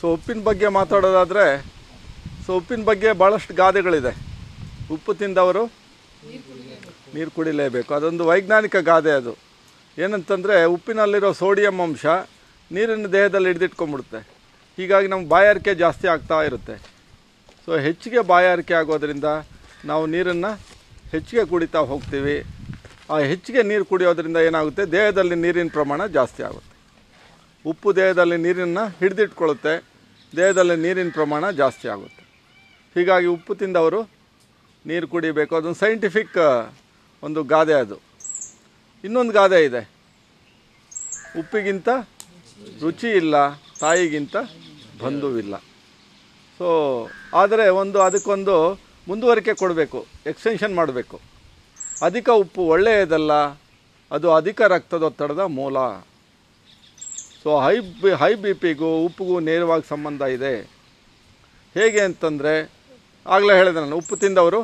So ಉಪ್ಪಿನ ಬಗ್ಗೆ ಮಾತಾಡೋದಾದರೆ so ಉಪ್ಪಿನ ಬಗ್ಗೆ ಭಾಳಷ್ಟು ಗಾದೆಗಳಿದೆ. ಉಪ್ಪು ತಿಂದವರು ನೀರು ಕುಡಿಲೇಬೇಕು. ಅದೊಂದು ವೈಜ್ಞಾನಿಕ ಗಾದೆ ಅದು. ಏನಂತಂದರೆ ಉಪ್ಪಿನಲ್ಲಿರೋ ಸೋಡಿಯಂ ಅಂಶ ನೀರನ್ನು ದೇಹದಲ್ಲಿ ಹಿಡಿದಿಟ್ಕೊಂಡ್ಬಿಡುತ್ತೆ. ಹೀಗಾಗಿ ನಮ್ಮ ಬಾಯಾರಿಕೆ ಜಾಸ್ತಿ ಆಗ್ತಾ ಇರುತ್ತೆ. ಸೊ ಹೆಚ್ಚಿಗೆ ಬಾಯಾರಿಕೆ ಆಗೋದ್ರಿಂದ ನಾವು ನೀರನ್ನು ಹೆಚ್ಚಿಗೆ ಕುಡಿತಾ ಹೋಗ್ತೀವಿ. ಆ ಹೆಚ್ಚಿಗೆ ನೀರು ಕುಡಿಯೋದ್ರಿಂದ ಏನಾಗುತ್ತೆ? ದೇಹದಲ್ಲಿ ನೀರಿನ ಪ್ರಮಾಣ ಜಾಸ್ತಿ ಆಗುತ್ತೆ. ಉಪ್ಪು ದೇಹದಲ್ಲಿ ನೀರನ್ನು ಹಿಡಿದಿಟ್ಕೊಳ್ಳುತ್ತೆ. ದೇಹದಲ್ಲಿ ನೀರಿನ ಪ್ರಮಾಣ ಜಾಸ್ತಿ ಆಗುತ್ತೆ. ಹೀಗಾಗಿ ಉಪ್ಪು ತಿಂದವರು ನೀರು ಕುಡಿಬೇಕು. ಅದೊಂದು ಸೈಂಟಿಫಿಕ್ ಒಂದು ಗಾದೆ ಅದು. ಇನ್ನೊಂದು ಗಾದೆ ಇದೆ. ಉಪ್ಪಿಗಿಂತ ರುಚಿ ಇಲ್ಲ, ತಾಯಿಗಿಂತ ಬಂಧುವಿಲ್ಲ. ಸೊ ಆದರೆ ಒಂದು ಅದಕ್ಕೊಂದು ಮುಂದುವರಿಕೆ ಕೊಡಬೇಕು ಎಕ್ಸ್ಟೆನ್ಷನ್ ಮಾಡಬೇಕು. ಅಧಿಕ ಉಪ್ಪು ಒಳ್ಳೆಯದಲ್ಲ, ಅದು ಅಧಿಕ ರಕ್ತದೊತ್ತಡದ ಮೂಲ. So high B high B ಪಿಗೂ ಉಪ್ಪಿಗೂ ನೇರವಾಗಿ ಸಂಬಂಧ ಇದೆ. ಹೇಗೆ ಅಂತಂದರೆ, ಆಗಲೇ ಹೇಳಿದೆ ನಾನು, ಉಪ್ಪು ತಿಂದವರು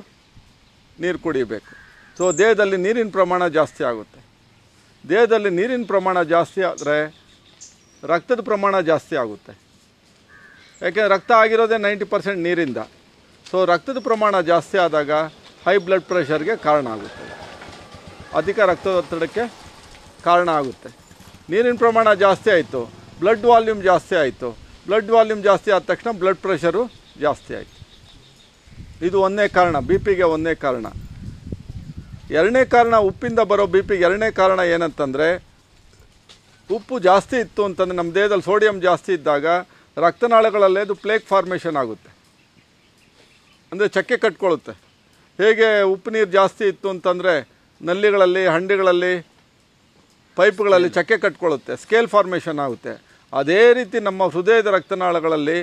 ನೀರು ಕುಡಿಬೇಕು. ಸೊ ದೇಹದಲ್ಲಿ ನೀರಿನ ಪ್ರಮಾಣ ಜಾಸ್ತಿ ಆಗುತ್ತೆ. ದೇಹದಲ್ಲಿ ನೀರಿನ ಪ್ರಮಾಣ ಜಾಸ್ತಿ ಆದರೆ ರಕ್ತದ ಪ್ರಮಾಣ ಜಾಸ್ತಿ ಆಗುತ್ತೆ. ಯಾಕೆಂದರೆ ರಕ್ತ ಆಗಿರೋದೇ ನೈಂಟಿ ಪರ್ಸೆಂಟ್ ನೀರಿಂದ. ಸೊ ರಕ್ತದ ಪ್ರಮಾಣ ಜಾಸ್ತಿ ಆದಾಗ ಹೈ ಬ್ಲಡ್ ಪ್ರೆಷರ್ಗೆ ಕಾರಣ ಆಗುತ್ತೆ. ಅಧಿಕ ರಕ್ತದೊತ್ತಡಕ್ಕೆ ಕಾರಣ ಆಗುತ್ತೆ. ನೀರಿನ ಪ್ರಮಾಣ ಜಾಸ್ತಿ ಆಯಿತು ಬ್ಲಡ್ ವಾಲ್ಯೂಮ್ ಜಾಸ್ತಿ ಆಯಿತು. ಬ್ಲಡ್ ವಾಲ್ಯೂಮ್ ಜಾಸ್ತಿ ಆದ ತಕ್ಷಣ ಬ್ಲಡ್ ಪ್ರೆಷರು ಜಾಸ್ತಿ ಆಯಿತು. ಇದು ಒಂದೇ ಕಾರಣ ಬಿ ಪಿಗೆ ಒಂದನೇ ಕಾರಣ. ಎರಡನೇ ಕಾರಣ, ಉಪ್ಪಿಂದ ಬರೋ ಬಿ ಪಿಗೆ ಎರಡನೇ ಕಾರಣ ಏನಂತಂದರೆ, ಉಪ್ಪು ಜಾಸ್ತಿ ಇತ್ತು ಅಂತಂದರೆ ನಮ್ಮ ದೇಹದಲ್ಲಿ ಸೋಡಿಯಂ ಜಾಸ್ತಿ ಇದ್ದಾಗ ರಕ್ತನಾಳಗಳಲ್ಲಿ ಅದು ಪ್ಲೇಕ್ ಫಾರ್ಮೇಷನ್ ಆಗುತ್ತೆ. ಅಂದರೆ ಚಕ್ಕೆ ಕಟ್ಕೊಳ್ಳುತ್ತೆ. ಹೇಗೆ ಉಪ್ಪು ನೀರು ಜಾಸ್ತಿ ಇತ್ತು ಅಂತಂದರೆ, ನಲ್ಲಿಗಳಲ್ಲಿ, ಹಂಡಿಗಳಲ್ಲಿ ಪೈಪ್ಗಳಲ್ಲಿ ಚಕ್ಕೆ ಕಟ್ಕೊಳ್ಳುತ್ತೆ ಸ್ಕೇಲ್ ಫಾರ್ಮೇಷನ್ ಆಗುತ್ತೆ. ಅದೇ ರೀತಿ ನಮ್ಮ ಹೃದಯದ ರಕ್ತನಾಳಗಳಲ್ಲಿ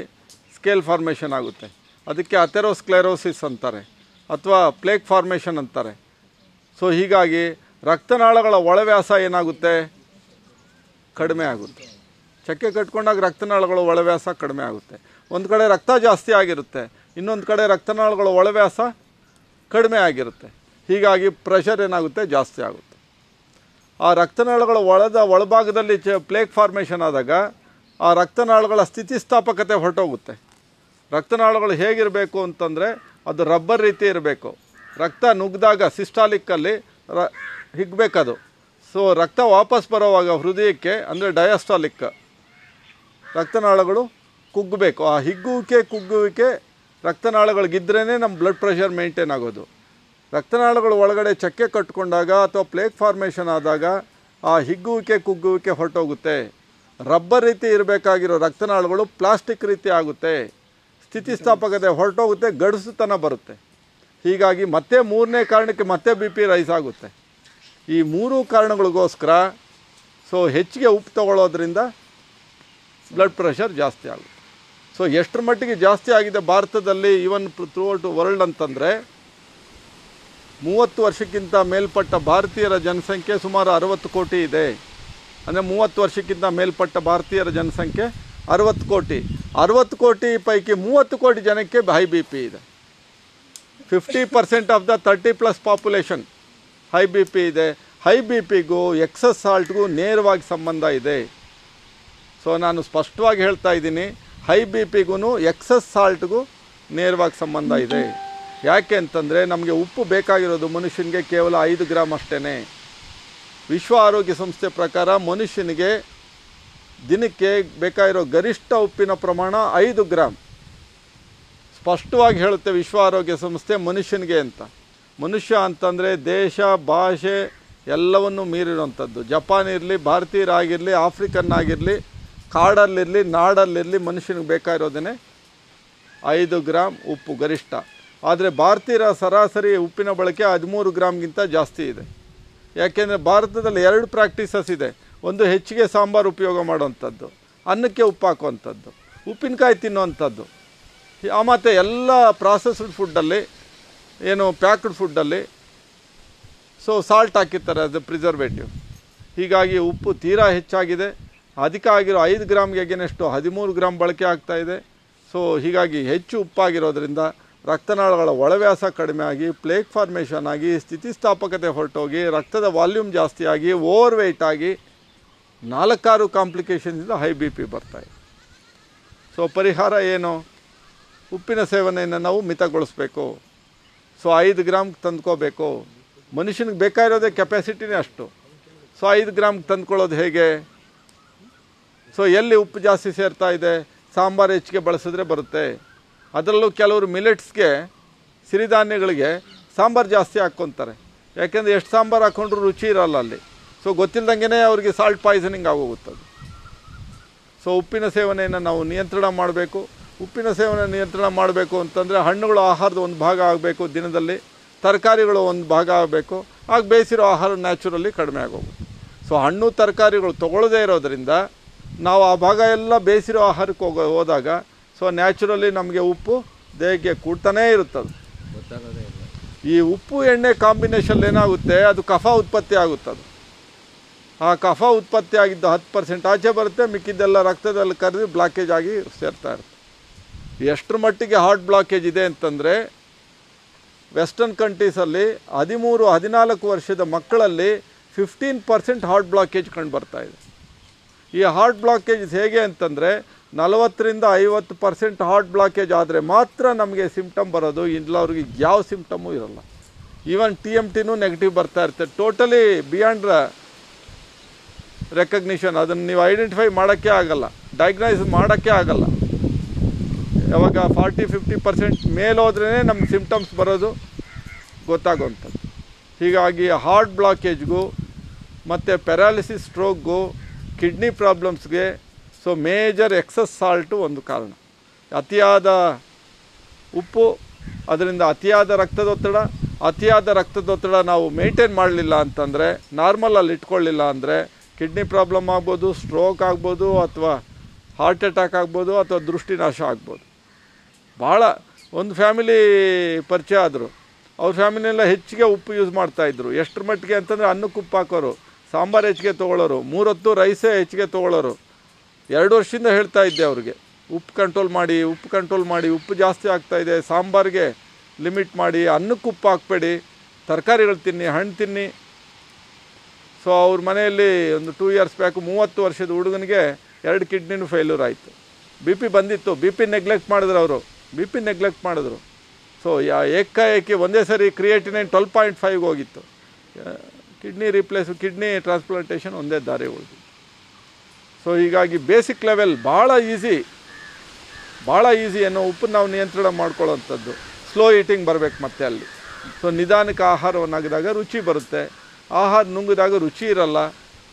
ಸ್ಕೇಲ್ ಫಾರ್ಮೇಷನ್ ಆಗುತ್ತೆ. ಅದಕ್ಕೆ ಅಥೆರೋಸ್ಕ್ಲೆರೋಸಿಸ್ ಅಂತಾರೆ ಅಥವಾ ಪ್ಲೇಕ್ ಫಾರ್ಮೇಷನ್ ಅಂತಾರೆ. ಸೊ ಹೀಗಾಗಿ ರಕ್ತನಾಳಗಳ ಒಳವ್ಯಾಸ ಏನಾಗುತ್ತೆ? ಕಡಿಮೆ ಆಗುತ್ತೆ. ಚಕ್ಕೆ ಕಟ್ಕೊಂಡಾಗ ರಕ್ತನಾಳಗಳ ಒಳವ್ಯಾಸ ಕಡಿಮೆ ಆಗುತ್ತೆ. ಒಂದು ಕಡೆ ರಕ್ತ ಜಾಸ್ತಿ ಆಗಿರುತ್ತೆ ಇನ್ನೊಂದು ಕಡೆ ರಕ್ತನಾಳಗಳ ಒಳವ್ಯಾಸ ಕಡಿಮೆ ಆಗಿರುತ್ತೆ. ಹೀಗಾಗಿ ಪ್ರೆಷರ್ ಏನಾಗುತ್ತೆ? ಜಾಸ್ತಿ ಆಗುತ್ತೆ. ಆ ರಕ್ತನಾಳಗಳ ಒಳದ ಒಳಭಾಗದಲ್ಲಿ ಚ ಪ್ಲೇಕ್ ಫಾರ್ಮೇಷನ್ ಆದಾಗ ಆ ರಕ್ತನಾಳಗಳ ಸ್ಥಿತಿಸ್ಥಾಪಕತೆ ಹೊರಟೋಗುತ್ತೆ. ರಕ್ತನಾಳಗಳು ಹೇಗಿರಬೇಕು ಅಂತಂದರೆ ಅದು ರಬ್ಬರ್ ರೀತಿ ಇರಬೇಕು. ರಕ್ತ ನುಗ್ಗಿದಾಗ ಸಿಸ್ಟಾಲಿಕ್ಕಲ್ಲಿ ರ ಹಿಗ್ಬೇಕದು. ಸೊ ರಕ್ತ ವಾಪಸ್ ಬರೋವಾಗ ಹೃದಯಕ್ಕೆ ಅಂದರೆ ಡಯಾಸ್ಟಾಲಿಕ್ ರಕ್ತನಾಳಗಳು ಕುಗ್ಗಬೇಕು ಆ ಹಿಗ್ಗುವಿಕೆ ಕುಗ್ಗುವಿಕೆ ರಕ್ತನಾಳಗಳಿಗಿದ್ರೇ ನಮ್ಮ ಬ್ಲಡ್ ಪ್ರೆಷರ್ ಮೇಂಟೈನ್ ಆಗೋದು. ರಕ್ತನಾಳಗಳು ಒಳಗಡೆ ಚಕ್ಕೆ ಕಟ್ಕೊಂಡಾಗ ಅಥವಾ ಪ್ಲೇಕ್ ಫಾರ್ಮೇಷನ್ ಆದಾಗ ಆ ಹಿಗ್ಗುವಿಕೆ, ಕುಗ್ಗುವಿಕೆ ಹೊರಟೋಗುತ್ತೆ. ರಬ್ಬರ್ ರೀತಿ ಇರಬೇಕಾಗಿರೋ ರಕ್ತನಾಳಗಳು ಪ್ಲಾಸ್ಟಿಕ್ ರೀತಿ ಆಗುತ್ತೆ. ಸ್ಥಿತಿಸ್ಥಾಪಕತೆ ಹೊರಟೋಗುತ್ತೆ, ಗಡಸುತನ ಬರುತ್ತೆ. ಹೀಗಾಗಿ ಮತ್ತೆ ಮೂರನೇ ಕಾರಣಕ್ಕೆ ಮತ್ತೆ ಬಿ ಪಿ ರೈಸ್ ಆಗುತ್ತೆ. ಈ ಮೂರು ಕಾರಣಗಳಿಗೋಸ್ಕರ ಸೊ ಹೆಚ್ಚಿಗೆ ಉಪ್ಪು ತಗೊಳ್ಳೋದ್ರಿಂದ ಬ್ಲಡ್ ಪ್ರೆಷರ್ ಜಾಸ್ತಿ ಆಗುತ್ತೆ. ಸೊ ಎಷ್ಟರ ಮಟ್ಟಿಗೆ ಜಾಸ್ತಿ ಆಗಿದೆ ಭಾರತದಲ್ಲಿ ಈವನ್ ಟು ವರ್ಲ್ಡ್ ಅಂತಂದರೆ ಮೂವತ್ತು ವರ್ಷಕ್ಕಿಂತ ಮೇಲ್ಪಟ್ಟ ಭಾರತೀಯರ ಜನಸಂಖ್ಯೆ ಸುಮಾರು ಅರವತ್ತು ಕೋಟಿ ಇದೆ. ಅಂದರೆ ಮೂವತ್ತು ವರ್ಷಕ್ಕಿಂತ ಮೇಲ್ಪಟ್ಟ ಭಾರತೀಯರ ಜನಸಂಖ್ಯೆ ಅರವತ್ತು ಕೋಟಿ. ಅರವತ್ತು ಕೋಟಿ ಪೈಕಿ ಮೂವತ್ತು ಕೋಟಿ ಜನಕ್ಕೆ ಹೈ ಬಿ ಪಿ ಇದೆ. Fifty percent of the thirty plus population high B P ಇದೆ. ಹೈ ಬಿ ಪಿಗೂ ಎಕ್ಸಸ್ ಸಾಲ್ಟ್ಗೂ ನೇರವಾಗಿ ಸಂಬಂಧ ಇದೆ. ಸೊ ನಾನು ಸ್ಪಷ್ಟವಾಗಿ ಹೇಳ್ತಾ ಇದ್ದೀನಿ ಹೈ ಬಿ ಪಿಗೂ ಎಕ್ಸಸ್ ಸಾಲ್ಟ್ಗೂ ನೇರವಾಗಿ ಸಂಬಂಧ ಇದೆ. ಯಾಕೆ ಅಂತಂದರೆ ನಮಗೆ ಉಪ್ಪು ಬೇಕಾಗಿರೋದು ಮನುಷ್ಯನಿಗೆ ಕೇವಲ ಐದು ಗ್ರಾಮ್ ಅಷ್ಟೇ ವಿಶ್ವ ಆರೋಗ್ಯ ಸಂಸ್ಥೆ ಪ್ರಕಾರ ಮನುಷ್ಯನಿಗೆ ದಿನಕ್ಕೆ ಬೇಕಾಗಿರೋ ಗರಿಷ್ಠ ಉಪ್ಪಿನ ಪ್ರಮಾಣ ಐದು ಗ್ರಾಮ್ ಸ್ಪಷ್ಟವಾಗಿ ಹೇಳುತ್ತೆ ವಿಶ್ವ ಆರೋಗ್ಯ ಸಂಸ್ಥೆ ಮನುಷ್ಯನಿಗೆ ಅಂತ. ಮನುಷ್ಯ ಅಂತಂದರೆ ದೇಶ, ಭಾಷೆ ಎಲ್ಲವನ್ನು ಮೀರಿರುವಂಥದ್ದು. ಜಪಾನ್ ಇರಲಿ ಭಾರತೀಯರಾಗಿರಲಿ ಆಫ್ರಿಕನ್ ಆಗಿರಲಿ, ಕಾಡಲ್ಲಿರಲಿ, ನಾಡಲ್ಲಿರಲಿ ಮನುಷ್ಯನಿಗೆ ಬೇಕಾಗಿರೋದೇ ಐದು ಗ್ರಾಮ್ ಉಪ್ಪು ಗರಿಷ್ಠ. ಆದರೆ ಭಾರತೀಯರ ಸರಾಸರಿ ಉಪ್ಪಿನ ಬಳಕೆ ಹದಿಮೂರು ಗ್ರಾಮ್ಗಿಂತ ಜಾಸ್ತಿ ಇದೆ. ಯಾಕೆಂದರೆ ಭಾರತದಲ್ಲಿ ಎರಡು ಪ್ರಾಕ್ಟೀಸಸ್ ಇದೆ. ಒಂದು ಹೆಚ್ಚಿಗೆ ಸಾಂಬಾರು ಉಪಯೋಗ ಮಾಡುವಂಥದ್ದು, ಅನ್ನಕ್ಕೆ ಉಪ್ಪು ಹಾಕುವಂಥದ್ದು, ಉಪ್ಪಿನಕಾಯಿ ತಿನ್ನುವಂಥದ್ದು. ಮತ್ತು ಎಲ್ಲ ಪ್ರಾಸೆಸ್ಡ್ ಫುಡ್ಡಲ್ಲಿ ಏನು ಪ್ಯಾಕ್ಡ್ ಫುಡ್ಡಲ್ಲಿ ಸೊ ಸಾಲ್ಟ್ ಹಾಕಿರ್ತಾರೆ ಅದು ಪ್ರಿಸರ್ವೇಟಿವ್ ಹೀಗಾಗಿ ಉಪ್ಪು ತೀರಾ ಹೆಚ್ಚಾಗಿದೆ. ಅಧಿಕ ಆಗಿರೋ ಐದು ಗ್ರಾಮ್ಗೆ ಅಗೇನೆಷ್ಟು ಹದಿಮೂರು ಗ್ರಾಮ್ ಬಳಕೆ ಆಗ್ತಾಯಿದೆ ಸೊ ಹೀಗಾಗಿ ಹೆಚ್ಚು ಉಪ್ಪಾಗಿರೋದ್ರಿಂದ ರಕ್ತನಾಳಗಳ ಒಳವ್ಯಾಸ ಕಡಿಮೆ ಆಗಿ ಪ್ಲೇಕ್ ಫಾರ್ಮೇಷನ್ ಆಗಿ, ಸ್ಥಿತಿಸ್ಥಾಪಕತೆ ಹೊರಟೋಗಿ, ರಕ್ತದ ವಾಲ್ಯೂಮ್ ಜಾಸ್ತಿಯಾಗಿ ಓವರ್ ವೆಯ್ಟ್ ಆಗಿ ನಾಲ್ಕಾರು ಕಾಂಪ್ಲಿಕೇಶನ್ಸಿಂದ ಹೈ ಬಿ ಪಿ ಬರ್ತಾಯಿದೆ ಸೊ ಪರಿಹಾರ ಏನು? ಉಪ್ಪಿನ ಸೇವನೆಯನ್ನು ನಾವು ಮಿತಗೊಳಿಸ್ಬೇಕು. ಸೊ ಐದು ಗ್ರಾಮ್ಗೆ ತಂದ್ಕೋಬೇಕು. ಮನುಷ್ಯನಿಗೆ ಬೇಕಾಗಿರೋದೇ ಕೆಪ್ಯಾಸಿಟಿನೇ ಅಷ್ಟು. ಸೊ ಐದು ಗ್ರಾಮ್ಗೆ ತಂದ್ಕೊಳ್ಳೋದು ಹೇಗೆ? ಸೊ ಎಲ್ಲಿ ಉಪ್ಪು ಜಾಸ್ತಿ ಸೇರ್ತಾ ಇದೆ? ಸಾಂಬಾರು ಹೆಚ್ಚಿಗೆ ಬಳಸಿದ್ರೆ ಬರುತ್ತೆ. ಅದರಲ್ಲೂ ಕೆಲವರು ಮಿಲೆಟ್ಸ್ಗೆ ಸಿರಿಧಾನ್ಯಗಳಿಗೆ ಸಾಂಬಾರು ಜಾಸ್ತಿ ಹಾಕ್ಕೊತಾರೆ. ಯಾಕೆಂದರೆ ಎಷ್ಟು ಸಾಂಬಾರು ಹಾಕ್ಕೊಂಡ್ರು ರುಚಿ ಇರಲ್ಲ ಅಲ್ಲಿ. ಸೊ ಗೊತ್ತಿಲ್ಲದಂಗೆ ಅವರಿಗೆ ಸಾಲ್ಟ್ ಪಾಯ್ಸನಿಂಗ್ ಆಗೋಗುತ್ತದೆ. ಸೊ ಉಪ್ಪಿನ ಸೇವನೆಯನ್ನು ನಾವು ನಿಯಂತ್ರಣ ಮಾಡಬೇಕು. ಉಪ್ಪಿನ ಸೇವನೆ ನಿಯಂತ್ರಣ ಮಾಡಬೇಕು ಅಂತಂದರೆ ಹಣ್ಣುಗಳು ಆಹಾರದ ಒಂದು ಭಾಗ ಆಗಬೇಕು ದಿನದಲ್ಲಿ. ತರಕಾರಿಗಳು ಒಂದು ಭಾಗ ಆಗಬೇಕು. ಆಗ ಬೇಯಿಸಿರೋ ಆಹಾರ ನ್ಯಾಚುರಲಿ ಕಡಿಮೆ ಆಗೋಗುತ್ತೆ. ಸೊ ಹಣ್ಣು ತರಕಾರಿಗಳು ತೊಗೊಳ್ಳದೇ ಇರೋದರಿಂದ ನಾವು ಆ ಭಾಗ ಎಲ್ಲ ಬೇಯಿಸಿರೋ ಆಹಾರಕ್ಕೆ ಹೋಗೋ, ಹೋದಾಗ ಸೊ ನ್ಯಾಚುರಲಿ ನಮಗೆ ಉಪ್ಪು ದೇಹಕ್ಕೆ ಕೂಡ್ತಾನೇ ಇರುತ್ತದೆ. ಈ ಉಪ್ಪು ಎಣ್ಣೆ ಕಾಂಬಿನೇಷನ್ ಏನಾಗುತ್ತೆ, ಅದು ಕಫ ಉತ್ಪತ್ತಿ ಆಗುತ್ತದೆ. ಆ ಕಫ ಉತ್ಪತ್ತಿ ಆಗಿದ್ದು ಹತ್ತು ಪರ್ಸೆಂಟ್ ಆಚೆ ಬರುತ್ತೆ, ಮಿಕ್ಕಿದ್ದೆಲ್ಲ ರಕ್ತದಲ್ಲಿ ಕರೆದು ಬ್ಲಾಕೇಜ್ ಆಗಿ ಸೇರ್ತಾ ಇರುತ್ತೆ. ಎಷ್ಟರ ಮಟ್ಟಿಗೆ ಹಾರ್ಟ್ ಬ್ಲಾಕೇಜ್ ಇದೆ ಅಂತಂದರೆ ವೆಸ್ಟರ್ನ್ ಕಂಟ್ರೀಸಲ್ಲಿ ಹದಿಮೂರು, ಹದಿನಾಲ್ಕು ವರ್ಷದ ಮಕ್ಕಳಲ್ಲಿ ಫಿಫ್ಟೀನ್ ಪರ್ಸೆಂಟ್ ಹಾರ್ಟ್ ಬ್ಲಾಕೇಜ್ ಕಂಡು ಬರ್ತಾ ಇದೆ. ಈ ಹಾರ್ಟ್ ಬ್ಲಾಕೇಜ್ ಹೇಗೆ ಅಂತಂದರೆ ನಲವತ್ತರಿಂದ ಐವತ್ತು ಪರ್ಸೆಂಟ್ ಹಾರ್ಟ್ ಬ್ಲಾಕೇಜ್ ಆದರೆ ಮಾತ್ರ ನಮಗೆ ಸಿಮ್ಟಮ್ ಬರೋದು. ಇಲ್ಲ ಅವ್ರಿಗೆ ಯಾವ ಸಿಮ್ಟಮೂ ಇರಲ್ಲ. ಈವನ್ ಟಿ ಎಂ ಟಿನೂ ನೆಗೆಟಿವ್ ಬರ್ತಾ ಇರುತ್ತೆ. ಟೋಟಲಿ ಬಿಯಾಂಡ್ ರೆಕಗ್ನಿಷನ್ ಅದನ್ನು ನೀವು ಐಡೆಂಟಿಫೈ ಮಾಡೋಕ್ಕೆ ಆಗಲ್ಲ. ಡಯಾಗ್ನೈಸ್ ಮಾಡೋಕ್ಕೆ ಆಗಲ್ಲ. ಯಾವಾಗ ಫಾರ್ಟಿ, ಫಿಫ್ಟಿ ಪರ್ಸೆಂಟ್ ಮೇಲೋದ್ರೇ ನಮ್ಗೆ ಸಿಮ್ಟಮ್ಸ್ ಬರೋದು ಗೊತ್ತಾಗುವಂಥದ್ದು ಹೀಗಾಗಿ ಹಾರ್ಟ್ ಬ್ಲಾಕೇಜ್ಗೂ ಮತ್ತು ಪ್ಯಾರಾಲಿಸಿಸ್ ಸ್ಟ್ರೋಕ್ಗೂ ಕಿಡ್ನಿ ಪ್ರಾಬ್ಲಮ್ಸ್ಗೆ ಸೊ ಮೇಜರ್ ಎಕ್ಸಸ್ ಸಾಲ್ಟು ಒಂದು ಕಾರಣ. ಅತಿಯಾದ ಉಪ್ಪು, ಅದರಿಂದ ಅತಿಯಾದ ರಕ್ತದೊತ್ತಡ ಅತಿಯಾದ ರಕ್ತದೊತ್ತಡ ನಾವು ಮೇಂಟೈನ್ ಮಾಡಲಿಲ್ಲ ಅಂತಂದರೆ ನಾರ್ಮಲಲ್ಲಿ ಇಟ್ಕೊಳ್ಳಿಲ್ಲ ಅಂದರೆ ಕಿಡ್ನಿ ಪ್ರಾಬ್ಲಮ್ ಆಗ್ಬೋದು ಸ್ಟ್ರೋಕ್ ಆಗ್ಬೋದು, ಅಥವಾ ಹಾರ್ಟ್ ಅಟ್ಯಾಕ್ ಆಗ್ಬೋದು, ಅಥವಾ ದೃಷ್ಟಿನಾಶ ಆಗ್ಬೋದು. ಭಾಳ ಒಂದು ಫ್ಯಾಮಿಲಿ ಪರಿಚಯ ಆದರು. ಅವ್ರ ಫ್ಯಾಮಿಲಿಯೆಲ್ಲ ಹೆಚ್ಚಿಗೆ ಉಪ್ಪು ಯೂಸ್ ಮಾಡ್ತಾಯಿದ್ರು ಎಷ್ಟರ ಮಟ್ಟಿಗೆ ಅಂತಂದರೆ ಅನ್ನಕ್ಕೆ ಉಪ್ಪು ಹಾಕೋರು, ಸಾಂಬಾರು ಹೆಚ್ಚಿಗೆ ತೊಗೊಳ್ಳೋರು, ಮೂರೊತ್ತು ರೈಸೇ ಹೆಚ್ಚಿಗೆ ತೊಗೊಳ್ಳೋರು. ಎರಡು ವರ್ಷದಿಂದ ಹೇಳ್ತಾ ಇದ್ದೆ ಅವ್ರಿಗೆ, ಉಪ್ಪು ಕಂಟ್ರೋಲ್ ಮಾಡಿ, ಉಪ್ಪು ಕಂಟ್ರೋಲ್ ಮಾಡಿ, ಉಪ್ಪು ಜಾಸ್ತಿ ಆಗ್ತಾ ಇದೆ, ಸಾಂಬಾರಿಗೆ ಲಿಮಿಟ್ ಮಾಡಿ, ಅನ್ನಕ್ಕೆ ಉಪ್ಪು ಹಾಕಬೇಡಿ, ತರಕಾರಿಗಳು ತಿನ್ನಿ, ಹಣ್ಣು ತಿನ್ನಿ. ಸೊ ಅವ್ರ ಮನೆಯಲ್ಲಿ ಒಂದು ಟೂ ಇಯರ್ಸ್ ಬ್ಯಾಕು ಮೂವತ್ತು ವರ್ಷದ ಹುಡುಗನಿಗೆ ಎರಡು ಕಿಡ್ನಿನೂ ಫೇಲ್ಯೂರ್ ಆಯಿತು. ಬಿ ಪಿ ಬಂದಿತ್ತು ಬಿ ಪಿ ನೆಗ್ಲೆಕ್ಟ್ ಮಾಡಿದ್ರು ಅವರು ಬಿ ಪಿ ನೆಗ್ಲೆಕ್ಟ್ ಮಾಡಿದ್ರು. ಸೊ ಯಾ ಏಕಾಏಕಿ ಒಂದೇ ಸರಿ ಕ್ರಿಯೇಟಿನೈನ್ ಟ್ವೆಲ್ ಪಾಯಿಂಟ್ ಫೈವ್ಗೆ ಹೋಗಿತ್ತು. ಕಿಡ್ನಿ ರಿಪ್ಲೇಸ್ ಕಿಡ್ನಿ ಟ್ರಾನ್ಸ್ಪ್ಲಾಂಟೇಷನ್ ಒಂದೇ ದಾರಿ ಸೊ ಹೀಗಾಗಿ ಬೇಸಿಕ್ ಲೆವೆಲ್ ಭಾಳ ಈಸಿ ಭಾಳ ಈಸಿ ಅನ್ನೋ ಉಪ್ಪು ನಾವು ನಿಯಂತ್ರಣ ಮಾಡ್ಕೊಳ್ಳೋವಂಥದ್ದು. ಸ್ಲೋ ಈಟಿಂಗ್ ಬರಬೇಕು ಮತ್ತೆ ಅಲ್ಲಿ. ಸೊ ನಿಧಾನಕ್ಕೆ ಆಹಾರವನ್ನು ಆಗಿದಾಗ ರುಚಿ ಬರುತ್ತೆ. ಆಹಾರ ನುಂಗಿದಾಗ ರುಚಿ ಇರಲ್ಲ.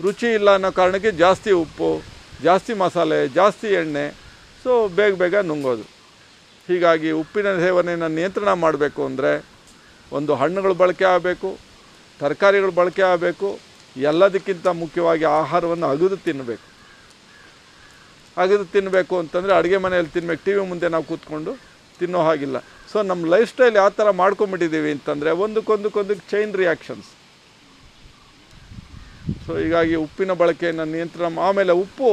ರುಚಿ ಇಲ್ಲ ಅನ್ನೋ ಕಾರಣಕ್ಕೆ ಜಾಸ್ತಿ ಉಪ್ಪು, ಜಾಸ್ತಿ ಮಸಾಲೆ, ಜಾಸ್ತಿ ಎಣ್ಣೆ ಸೊ ಬೇಗ ಬೇಗ ನುಂಗೋದು. ಹೀಗಾಗಿ ಉಪ್ಪಿನ ಸೇವನೆಯನ್ನು ನಿಯಂತ್ರಣ ಮಾಡಬೇಕು ಅಂದರೆ ಒಂದು ಹಣ್ಣುಗಳು ಬಳಕೆ ಆಗಬೇಕು, ತರಕಾರಿಗಳು ಬಳಕೆ ಆಗಬೇಕು, ಎಲ್ಲದಕ್ಕಿಂತ ಮುಖ್ಯವಾಗಿ ಆಹಾರವನ್ನು ಅಗಿದು ತಿನ್ನಬೇಕು. ಅಗದು ತಿನ್ನಬೇಕು ಅಂತಂದರೆ ಅಡುಗೆ ಮನೆಯಲ್ಲಿ ತಿನ್ಬೇಕು. ಟಿ ವಿ ಮುಂದೆ ನಾವು ಕೂತ್ಕೊಂಡು ತಿನ್ನೋ ಹಾಗಿಲ್ಲ. ಸೊ ನಮ್ಮ ಲೈಫ್ ಸ್ಟೈಲ್ ಯಾವ ಥರ ಮಾಡ್ಕೊಂಬಿಟ್ಟಿದ್ದೀವಿ ಅಂತಂದರೆ ಒಂದಕ್ಕೊಂದಕ್ಕೊಂದಕ್ಕೆ ಚೈನ್ ರಿಯಾಕ್ಷನ್ಸ್ ಸೊ ಹೀಗಾಗಿ ಉಪ್ಪಿನ ಬಳಕೆಯನ್ನು ನಿಯಂತ್ರಣ, ಆಮೇಲೆ ಉಪ್ಪು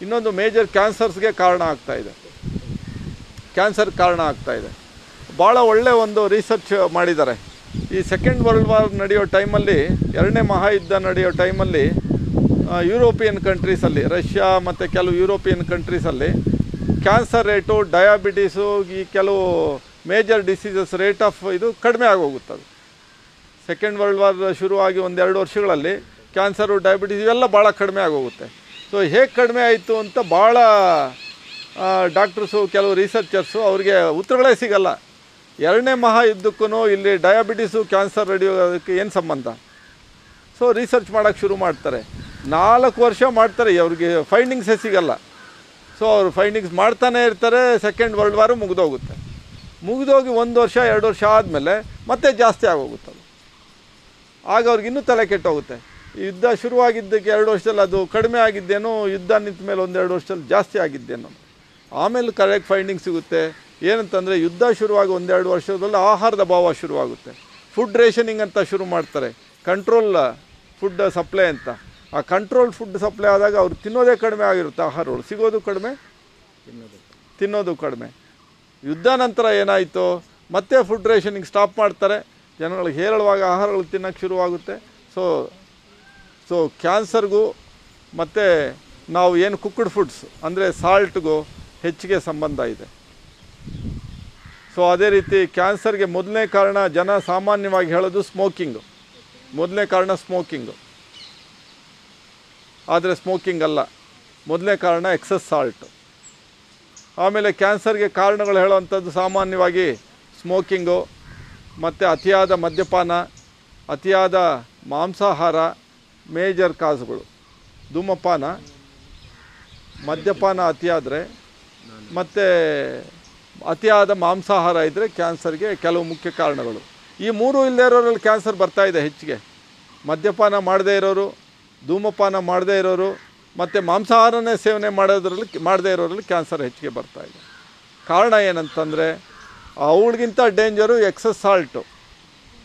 ಇನ್ನೊಂದು ಮೇಜರ್ ಕ್ಯಾನ್ಸರ್ಸ್ಗೆ ಕಾರಣ ಆಗ್ತಾಯಿದೆ ಕ್ಯಾನ್ಸರ್ ಕಾರಣ ಆಗ್ತಾಯಿದೆ ಭಾಳ ಒಳ್ಳೆಯ ಒಂದು ರಿಸರ್ಚ್ ಮಾಡಿದ್ದಾರೆ. ಈ ಸೆಕೆಂಡ್ ವರ್ಲ್ಡ್ ವಾರ್ ನಡೆಯೋ ಟೈಮಲ್ಲಿ ಎರಡನೇ ಮಹಾಯುದ್ಧ ನಡೆಯೋ ಟೈಮಲ್ಲಿ ಯುರೋಪಿಯನ್ ಕಂಟ್ರೀಸಲ್ಲಿ ರಷ್ಯಾ ಮತ್ತು ಕೆಲವು ಯುರೋಪಿಯನ್ ಕಂಟ್ರೀಸಲ್ಲಿ ಕ್ಯಾನ್ಸರ್ ರೇಟು ಡಯಾಬಿಟೀಸು ಈ ಕೆಲವು ಮೇಜರ್ ಡಿಸೀಸಸ್ ರೇಟ್ ಆಫ್ ಇದು ಕಡಿಮೆ ಆಗೋಗುತ್ತದೆ. ಸೆಕೆಂಡ್ ವರ್ಲ್ಡ್ ವಾರ್ ಶುರುವಾಗಿ ಒಂದೆರಡು ವರ್ಷಗಳಲ್ಲಿ ಕ್ಯಾನ್ಸರು ಡಯಾಬಿಟೀಸ್ ಇವೆಲ್ಲ ಭಾಳ ಕಡಿಮೆ ಆಗೋಗುತ್ತೆ. ಸೊ ಹೇಗೆ ಕಡಿಮೆ ಆಯಿತು ಅಂತ ಭಾಳ ಡಾಕ್ಟರ್ಸು ಕೆಲವು ರಿಸರ್ಚರ್ಸು ಅವ್ರಿಗೆ ಉತ್ತರಗಳೇ ಸಿಗಲ್ಲ. ಎರಡನೇ ಮಹಾಯುದ್ಧಕ್ಕೂ ಇಲ್ಲಿ ಡಯಾಬಿಟೀಸು ಕ್ಯಾನ್ಸರ್ ರೆಡಿಯೋದಕ್ಕೆ ಏನು ಸಂಬಂಧ? ಸೊ ರಿಸರ್ಚ್ ಮಾಡೋಕ್ಕೆ ಶುರು ಮಾಡ್ತಾರೆ. ನಾಲ್ಕು ವರ್ಷ ಮಾಡ್ತಾರೆ ಅವ್ರಿಗೆ ಫೈಂಡಿಂಗ್ಸೇ ಸಿಗಲ್ಲ. ಸೊ ಅವರು ಫೈಂಡಿಂಗ್ಸ್ ಮಾಡ್ತಾನೆ ಇರ್ತಾರೆ ಸೆಕೆಂಡ್ ವರ್ಲ್ಡ್ ವಾರು ಮುಗಿದೋಗುತ್ತೆ. ಮುಗಿದೋಗಿ ಒಂದು ವರ್ಷ, ಎರಡು ವರ್ಷ ಆದಮೇಲೆ ಮತ್ತೆ ಜಾಸ್ತಿ ಆಗೋಗುತ್ತೆ ಅದು. ಆಗ ಅವ್ರಿಗೆ ಇನ್ನೂ ತಲೆ ಕೆಟ್ಟೋಗುತ್ತೆ. ಯುದ್ಧ ಶುರುವಾಗಿದ್ದಕ್ಕೆ ಎರಡು ವರ್ಷದಲ್ಲಿ ಅದು ಕಡಿಮೆ ಆಗಿದ್ದೇನೋ, ಯುದ್ಧ ನಿಂತ ಮೇಲೆ ಒಂದೆರಡು ವರ್ಷದಲ್ಲಿ ಜಾಸ್ತಿ ಆಗಿದ್ದೇನೋ. ಆಮೇಲೆ ಕರೆಕ್ಟ್ ಫೈಂಡಿಂಗ್ ಸಿಗುತ್ತೆ. ಏನಂತಂದರೆ, ಯುದ್ಧ ಶುರುವಾಗಿ ಒಂದೆರಡು ವರ್ಷದಲ್ಲಿ ಆಹಾರದ ಭಾವ ಶುರುವಾಗುತ್ತೆ. ಫುಡ್ ರೇಷನಿಂಗ್ ಅಂತ ಶುರು ಮಾಡ್ತಾರೆ. ಕಂಟ್ರೋಲ್ ಫುಡ್ ಸಪ್ಲೈ ಅಂತ. ಆ ಕಂಟ್ರೋಲ್ ಫುಡ್ ಸಪ್ಲೈ ಆದಾಗ ಅವ್ರು ತಿನ್ನೋದೇ ಕಡಿಮೆ ಆಗಿರುತ್ತೆ, ಆಹಾರಗಳು. ಸಿಗೋದು ಕಡಿಮೆ, ತಿನ್ನೋದು ಕಡಿಮೆ. ಯುದ್ಧ ನಂತರ ಏನಾಯಿತು? ಮತ್ತೆ ಫುಡ್ ರೇಷನಿಂಗ್ ಸ್ಟಾಪ್ ಮಾಡ್ತಾರೆ. ಜನಗಳಿಗೆ ಹೇರಳವಾಗಿ ಆಹಾರಗಳು ತಿನ್ನೋಕ್ಕೆ ಶುರುವಾಗುತ್ತೆ. ಸೊ ಸೊ ಕ್ಯಾನ್ಸರ್ಗೂ ಮತ್ತು ನಾವು ಏನು ಕುಕ್ಡ್ ಫುಡ್ಸ್ ಅಂದರೆ ಸಾಲ್ಟ್ಗೂ ಹೆಚ್ಚಿಗೆ ಸಂಬಂಧ ಇದೆ. ಸೊ ಅದೇ ರೀತಿ ಕ್ಯಾನ್ಸರ್ಗೆ ಮೊದಲನೇ ಕಾರಣ ಜನ ಸಾಮಾನ್ಯವಾಗಿ ಹೇಳೋದು ಸ್ಮೋಕಿಂಗು ಮೊದಲನೇ ಕಾರಣ ಸ್ಮೋಕಿಂಗು ಆದರೆ ಸ್ಮೋಕಿಂಗ್ ಅಲ್ಲ. ಮೊದಲನೇ ಕಾರಣ ಎಕ್ಸಸ್ ಸಾಲ್ಟ್ ಆಮೇಲೆ ಕ್ಯಾನ್ಸರ್ಗೆ ಕಾರಣಗಳು ಹೇಳುವಂಥದ್ದು ಸಾಮಾನ್ಯವಾಗಿ ಸ್ಮೋಕಿಂಗು ಮತ್ತು ಅತಿಯಾದ ಮದ್ಯಪಾನ, ಅತಿಯಾದ ಮಾಂಸಾಹಾರ ಮೇಜರ್ ಕಾಸುಗಳು. ಧೂಮಪಾನ, ಮದ್ಯಪಾನ ಅತಿಯಾದರೆ, ಮತ್ತು ಅತಿಯಾದ ಮಾಂಸಾಹಾರ ಇದ್ದರೆ ಕ್ಯಾನ್ಸರ್ಗೆ ಕೆಲವು ಮುಖ್ಯ ಕಾರಣಗಳು. ಈ ಮೂರು ಇಲ್ಲದೇ ಇರೋರಲ್ಲಿ ಕ್ಯಾನ್ಸರ್ ಇದೆ ಹೆಚ್ಚಿಗೆ. ಮದ್ಯಪಾನ ಮಾಡದೇ ಇರೋರು ಧೂಮಪಾನ ಮಾಡದೇ ಇರೋರು, ಮತ್ತು ಮಾಂಸಾಹಾರನೇ ಸೇವನೆ ಮಾಡೋದ್ರಲ್ಲಿ, ಮಾಡದೇ ಇರೋರಲ್ಲಿ ಕ್ಯಾನ್ಸರ್ ಹೆಚ್ಚಿಗೆ ಬರ್ತಾ ಇದೆ. ಕಾರಣ ಏನಂತಂದರೆ, ಅವಳಿಗಿಂತ ಡೇಂಜರು ಎಕ್ಸಸ್ ಸಾಲ್ಟು.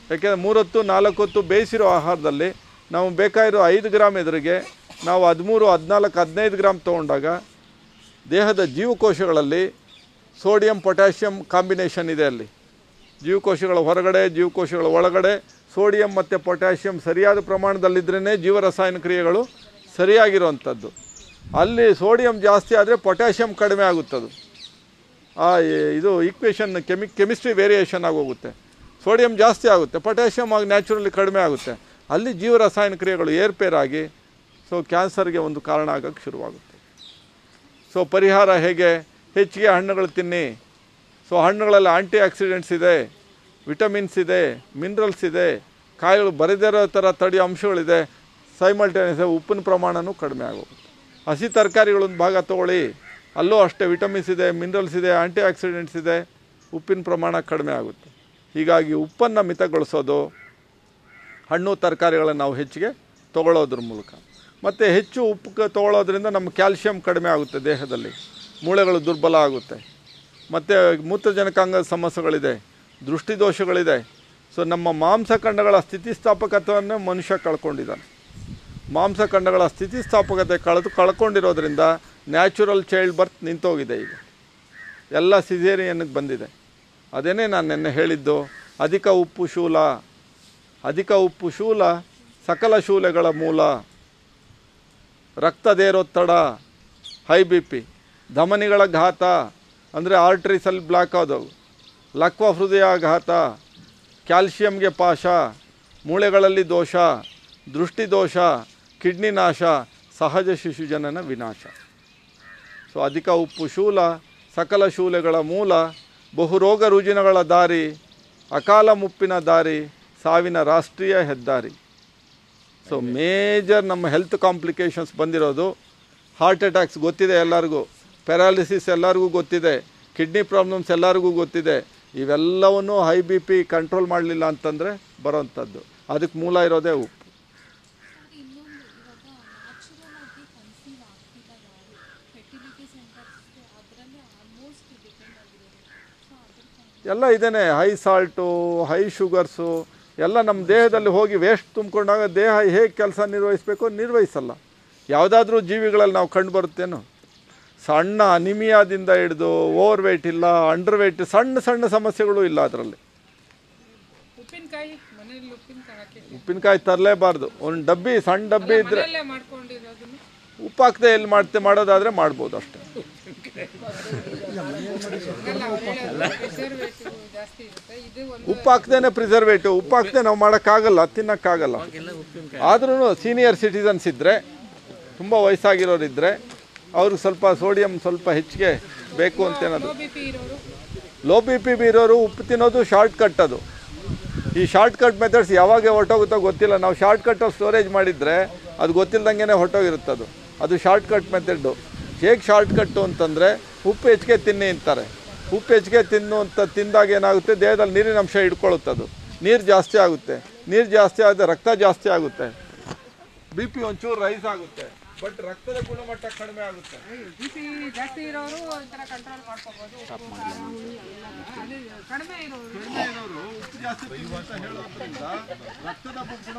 ಯಾಕೆಂದರೆ ಮೂರೊತ್ತು ನಾಲ್ಕು ಹೊತ್ತು ಬೇಯಿಸಿರೋ ಆಹಾರದಲ್ಲಿ ನಾವು ಬೇಕಾಗಿರೋ ಐದು ಗ್ರಾಮ್ ಎದುರಿಗೆ ನಾವು ಹದಿಮೂರು, ಹದಿನಾಲ್ಕು, ಹದಿನೈದು ಗ್ರಾಮ್ ತೊಗೊಂಡಾಗ ದೇಹದ ಜೀವಕೋಶಗಳಲ್ಲಿ ಸೋಡಿಯಂ, ಪೊಟ್ಯಾಷಿಯಂ ಕಾಂಬಿನೇಷನ್ ಇದೆ ಅಲ್ಲಿ. ಜೀವಕೋಶಗಳ ಹೊರಗಡೆ, ಜೀವಕೋಶಗಳ ಒಳಗಡೆ ಸೋಡಿಯಂ ಮತ್ತು ಪೊಟ್ಯಾಷಿಯಂ ಸರಿಯಾದ ಪ್ರಮಾಣದಲ್ಲಿದ್ರೇ ಜೀವರಸಾಯನ ಕ್ರಿಯೆಗಳು ಸರಿಯಾಗಿರುವಂಥದ್ದು. ಅಲ್ಲಿ ಸೋಡಿಯಂ ಜಾಸ್ತಿ ಆದರೆ ಪೊಟ್ಯಾಷಿಯಂ ಕಡಿಮೆ ಆಗುತ್ತದು. ಆ ಇದು ಈಕ್ವೇಷನ್ ಕೆಮಿ ಕೆಮಿಸ್ಟ್ರಿ ವೇರಿಯೇಷನ್ ಆಗೋಗುತ್ತೆ ಸೋಡಿಯಂ ಜಾಸ್ತಿ ಆಗುತ್ತೆ, ಪೊಟ್ಯಾಷಿಯಂ ಆಗಿ ನ್ಯಾಚುರಲಿ ಕಡಿಮೆ ಆಗುತ್ತೆ. ಅಲ್ಲಿ ಜೀವರಸಾಯನ ಕ್ರಿಯೆಗಳು ಏರ್ಪೇರಾಗಿ ಸೊ ಕ್ಯಾನ್ಸರ್ಗೆ ಒಂದು ಕಾರಣ ಆಗೋಕ್ಕೆ ಶುರುವಾಗುತ್ತೆ. ಸೊ ಪರಿಹಾರ ಹೇಗೆ? ಹೆಚ್ಚಿಗೆ ಹಣ್ಣುಗಳು ತಿನ್ನಿ. ಸೊ ಹಣ್ಣುಗಳಲ್ಲಿ ಆಂಟಿ ಆಕ್ಸಿಡೆಂಟ್ಸ್ ಇದೆ. ವಿಟಮಿನ್ಸ್ ಇದೆ, ಮಿನರಲ್ಸ್ ಇದೆ, ಕಾಯಿಗಳು ಬರೆದಿರೋ ಥರ ತಡಿ ಅಂಶಗಳಿದೆ, ಸೈಮಲ್ಟೇನಿಯಸ್ ಉಪ್ಪಿನ ಪ್ರಮಾಣವೂ ಕಡಿಮೆ ಆಗೋಗುತ್ತೆ. ಹಸಿ ತರಕಾರಿಗಳೊಂದು ಭಾಗ ತೊಗೊಳ್ಳಿ, ಅಲ್ಲೂ ಅಷ್ಟೇ ವಿಟಮಿನ್ಸ್ ಇದೆ, ಮಿನರಲ್ಸ್ ಇದೆ ಆ್ಯಂಟಿ ಆಕ್ಸಿಡೆಂಟ್ಸ್ ಇದೆ, ಉಪ್ಪಿನ ಪ್ರಮಾಣ ಕಡಿಮೆ ಆಗುತ್ತೆ. ಹೀಗಾಗಿ ಉಪ್ಪನ್ನು ಮಿತಗೊಳಿಸೋದು, ಹಣ್ಣು ತರಕಾರಿಗಳನ್ನು ನಾವು ಹೆಚ್ಚಿಗೆ ತೊಗೊಳ್ಳೋದ್ರ ಮೂಲಕ. ಮತ್ತು ಹೆಚ್ಚು ಉಪ್ಪು ತೊಗೊಳ್ಳೋದ್ರಿಂದ ನಮ್ಮ ಕ್ಯಾಲ್ಶಿಯಂ ಕಡಿಮೆ ಆಗುತ್ತೆ ದೇಹದಲ್ಲಿ, ಮೂಳೆಗಳು ದುರ್ಬಲ ಆಗುತ್ತೆ. ಮತ್ತು ಮೂತ್ರಜನಕಾಂಗದ ಸಮಸ್ಯೆಗಳಿದೆ ದೃಷ್ಟಿದೋಷಗಳಿದೆ. ಸೊ ನಮ್ಮ ಮಾಂಸಖಂಡಗಳ ಸ್ಥಿತಿಸ್ಥಾಪಕತ್ವವನ್ನು ಮನುಷ್ಯ ಕಳ್ಕೊಂಡಿದ್ದಾನೆ. ಮಾಂಸಖಂಡಗಳ ಸ್ಥಿತಿಸ್ಥಾಪಕತೆ ಕಳೆದು ಕಳ್ಕೊಂಡಿರೋದ್ರಿಂದ ನ್ಯಾಚುರಲ್ ಚೈಲ್ಡ್ ಬರ್ತ್ ನಿಂತೋಗಿದೆ ಈಗ. ಎಲ್ಲ ಸಿಜೇರಿಯನ್ನಿಗೆ ಬಂದಿದೆ. ಅದೇನೇ ನಾನು ನಿನ್ನೆ ಹೇಳಿದ್ದು, ಅಧಿಕ ಉಪ್ಪು ಶೂಲ, ಅಧಿಕ ಉಪ್ಪು ಶೂಲ ಸಕಲ ಶೂಲೆಗಳ ಮೂಲ ರಕ್ತದೇರೊತ್ತಡ ಹೈ ಬಿ ಪಿ, ಧಮನಿಗಳ ಘಾತ, ಅಂದರೆ ಆರ್ಟ್ರೀಸಲ್ಲಿ ಬ್ಲಾಕ್ ಆದವು. ಲಕ್ವ ಹೃದಯಾಘಾತ, ಕ್ಯಾಲ್ಶಿಯಂಗೆ ಪಾಶ, ಮೂಳೆಗಳಲ್ಲಿ ದೋಷ ದೃಷ್ಟಿದೋಷ ಕಿಡ್ನಿ ನಾಶ, ಸಹಜ ಶಿಶು ಜನನ ವಿನಾಶ. ಸೊ, ಅಧಿಕ ಉಪ್ಪು ಶೂಲ, ಸಕಲ ಶೂಲೆಗಳ ಮೂಲ ಬಹುರೋಗ ರುಜಿನಗಳ ದಾರಿ, ಅಕಾಲ ಮುಪ್ಪಿನ ದಾರಿ, ಸಾವಿನ ರಾಷ್ಟ್ರೀಯ ಹೆದ್ದಾರಿ. ಸೊ, ಮೇಜರ್ ನಮ್ಮ ಹೆಲ್ತ್ ಕಾಂಪ್ಲಿಕೇಶನ್ಸ್ ಬಂದಿರೋದು, ಹಾರ್ಟ್ ಅಟ್ಯಾಕ್ಸ್ ಗೊತ್ತಿದೆ ಎಲ್ಲರಿಗೂ, ಪ್ಯಾರಾಲಿಸಿಸ್ ಎಲ್ಲರಿಗೂ ಗೊತ್ತಿದೆ, ಕಿಡ್ನಿ ಪ್ರಾಬ್ಲಮ್ಸ್ ಎಲ್ಲರಿಗೂ ಗೊತ್ತಿದೆ ಇವೆಲ್ಲವನ್ನು ಹೈ ಬಿ ಪಿ ಕಂಟ್ರೋಲ್ ಮಾಡಲಿಲ್ಲ ಅಂತಂದರೆ ಬರೋವಂಥದ್ದು ಅದಕ್ಕೆ ಮೂಲ ಇರೋದೇ ಉಪ್ಪು. ಎಲ್ಲ ಇದೇನೆ ಹೈ ಸಾಲ್ಟು ಹೈ ಶುಗರ್ಸು ಎಲ್ಲ ನಮ್ಮ ದೇಹದಲ್ಲಿ ಹೋಗಿ ವೇಸ್ಟ್ ತುಂಬಿಕೊಂಡಾಗ ದೇಹ ಹೇಗೆ ಕೆಲಸ ನಿರ್ವಹಿಸಬೇಕು ನಿರ್ವಹಿಸಲ್ಲ. ಯಾವುದಾದ್ರೂ ಜೀವಿಗಳಲ್ಲಿ ನಾವು ಕಂಡು ಬರುತ್ತೇನೋ. ಸಣ್ಣ ಅನಿಮಿಯಾದಿಂದ ಹಿಡಿದು ಓವರ್ ವೇಟ್ ಇಲ್ಲ ಅಂಡರ್ ವೇಟ್ ಸಣ್ಣ ಸಣ್ಣ ಸಮಸ್ಯೆಗಳು ಇಲ್ಲ ಅದರಲ್ಲಿ. ಉಪ್ಪಿನಕಾಯಿ ಮನೆಯಲ್ಲಿ ಉಪ್ಪಿನಕಾಯಿ ಉಪ್ಪಿನಕಾಯಿ ತರಲೇಬಾರ್ದು. ಒಂದು ಡಬ್ಬಿ ಸಣ್ಣ ಡಬ್ಬಿ ಇದ್ದರೆ ಮನೆಯಲ್ಲೇ ಮಾಡ್ಕೊಂಡಿರೋದನ್ನು ಉಪ್ಪು ಹಾಕದೆ ಎಲ್ಲಿ ಮಾಡ್ತೆ ಮಾಡೋದಾದರೆ ಮಾಡ್ಬೋದು ಅಷ್ಟೇ. ಪ್ರಿಸರ್ವೇಟಿವ್ ಜಾಸ್ತಿ ಇರುತ್ತೆ. ಇದು ಒಂದು ಉಪ್ಪು ಹಾಕ್ದೇನೆ ಪ್ರಿಸರ್ವೇಟಿವ್ ಉಪ್ಪು ಹಾಕ್ದೆ ನಾವು ಮಾಡೋಕ್ಕಾಗಲ್ಲ ತಿನ್ನೋಕ್ಕಾಗಲ್ಲ. ಆದ್ರೂ ಸೀನಿಯರ್ ಸಿಟಿಸನ್ಸ್ ಇದ್ದರೆ ತುಂಬ ವಯಸ್ಸಾಗಿರೋರು ಇದ್ದರೆ ಅವ್ರಿಗೆ ಸ್ವಲ್ಪ ಸೋಡಿಯಂ ಸ್ವಲ್ಪ ಹೆಚ್ಚಿಗೆ ಬೇಕು ಅಂತೇನದು ಪಿ ಇರೋರು? ಲೋ ಬಿ ಪಿ ಬಿ ಇರೋರು ಉಪ್ಪು ತಿನ್ನೋದು ಶಾರ್ಟ್ ಕಟ್ ಅದು. ಈ ಶಾರ್ಟ್ ಕಟ್ ಮೆಥಡ್ಸ್ ಯಾವಾಗ ಹೊರಟೋಗುತ್ತೋ ಗೊತ್ತಿಲ್ಲ. ನಾವು ಶಾರ್ಟ್ ಕಟ್ಟಲ್ಲಿ ಸ್ಟೋರೇಜ್ ಮಾಡಿದರೆ ಅದು ಗೊತ್ತಿಲ್ಲದಂಗೆ ಹೊರಟೋಗಿರುತ್ತೆ ಅದು. ಅದು ಶಾರ್ಟ್ ಕಟ್ ಮೆಥಡ್ಡು. ಹೇಗೆ ಶಾರ್ಟ್ ಕಟ್ಟು ಅಂತಂದರೆ ಉಪ್ಪು ಹೆಚ್ಚಿಗೆ ತಿನ್ನಿ ಅಂತಾರೆ. ಉಪ್ಪು ಹೆಚ್ಚಿಗೆ ತಿನ್ನು ಅಂತ ತಿಂದಾಗ ಏನಾಗುತ್ತೆ? ದೇಹದಲ್ಲಿ ನೀರಿನ ಅಂಶ ಹಿಡ್ಕೊಳ್ಳುತ್ತೆ ಅದು. ನೀರು ಜಾಸ್ತಿ ಆಗುತ್ತೆ. ನೀರು ಜಾಸ್ತಿ ಆದರೆ ರಕ್ತ ಜಾಸ್ತಿ ಆಗುತ್ತೆ. ಬಿ ಪಿ ಒಂಚೂರು ರೈಸ್ ಆಗುತ್ತೆ. ಬಟ್ ರಕ್ತದ ಗುಣಮಟ್ಟ ಕಡಿಮೆ ಆಗುತ್ತೆ. ಬಿ ಪಿ ಜಾಸ್ತಿ ಇರೋರು ಒಂಥರ ಕಂಟ್ರೋಲ್ ಖಾರ ಹುಳಿ ಎಲ್ಲ ಕಡಿಮೆ ಇರೋರು. ಉಪ್ಪು ಜಾಸ್ತಿ ಹೇಳೋದ್ರಿಂದ ರಕ್ತದ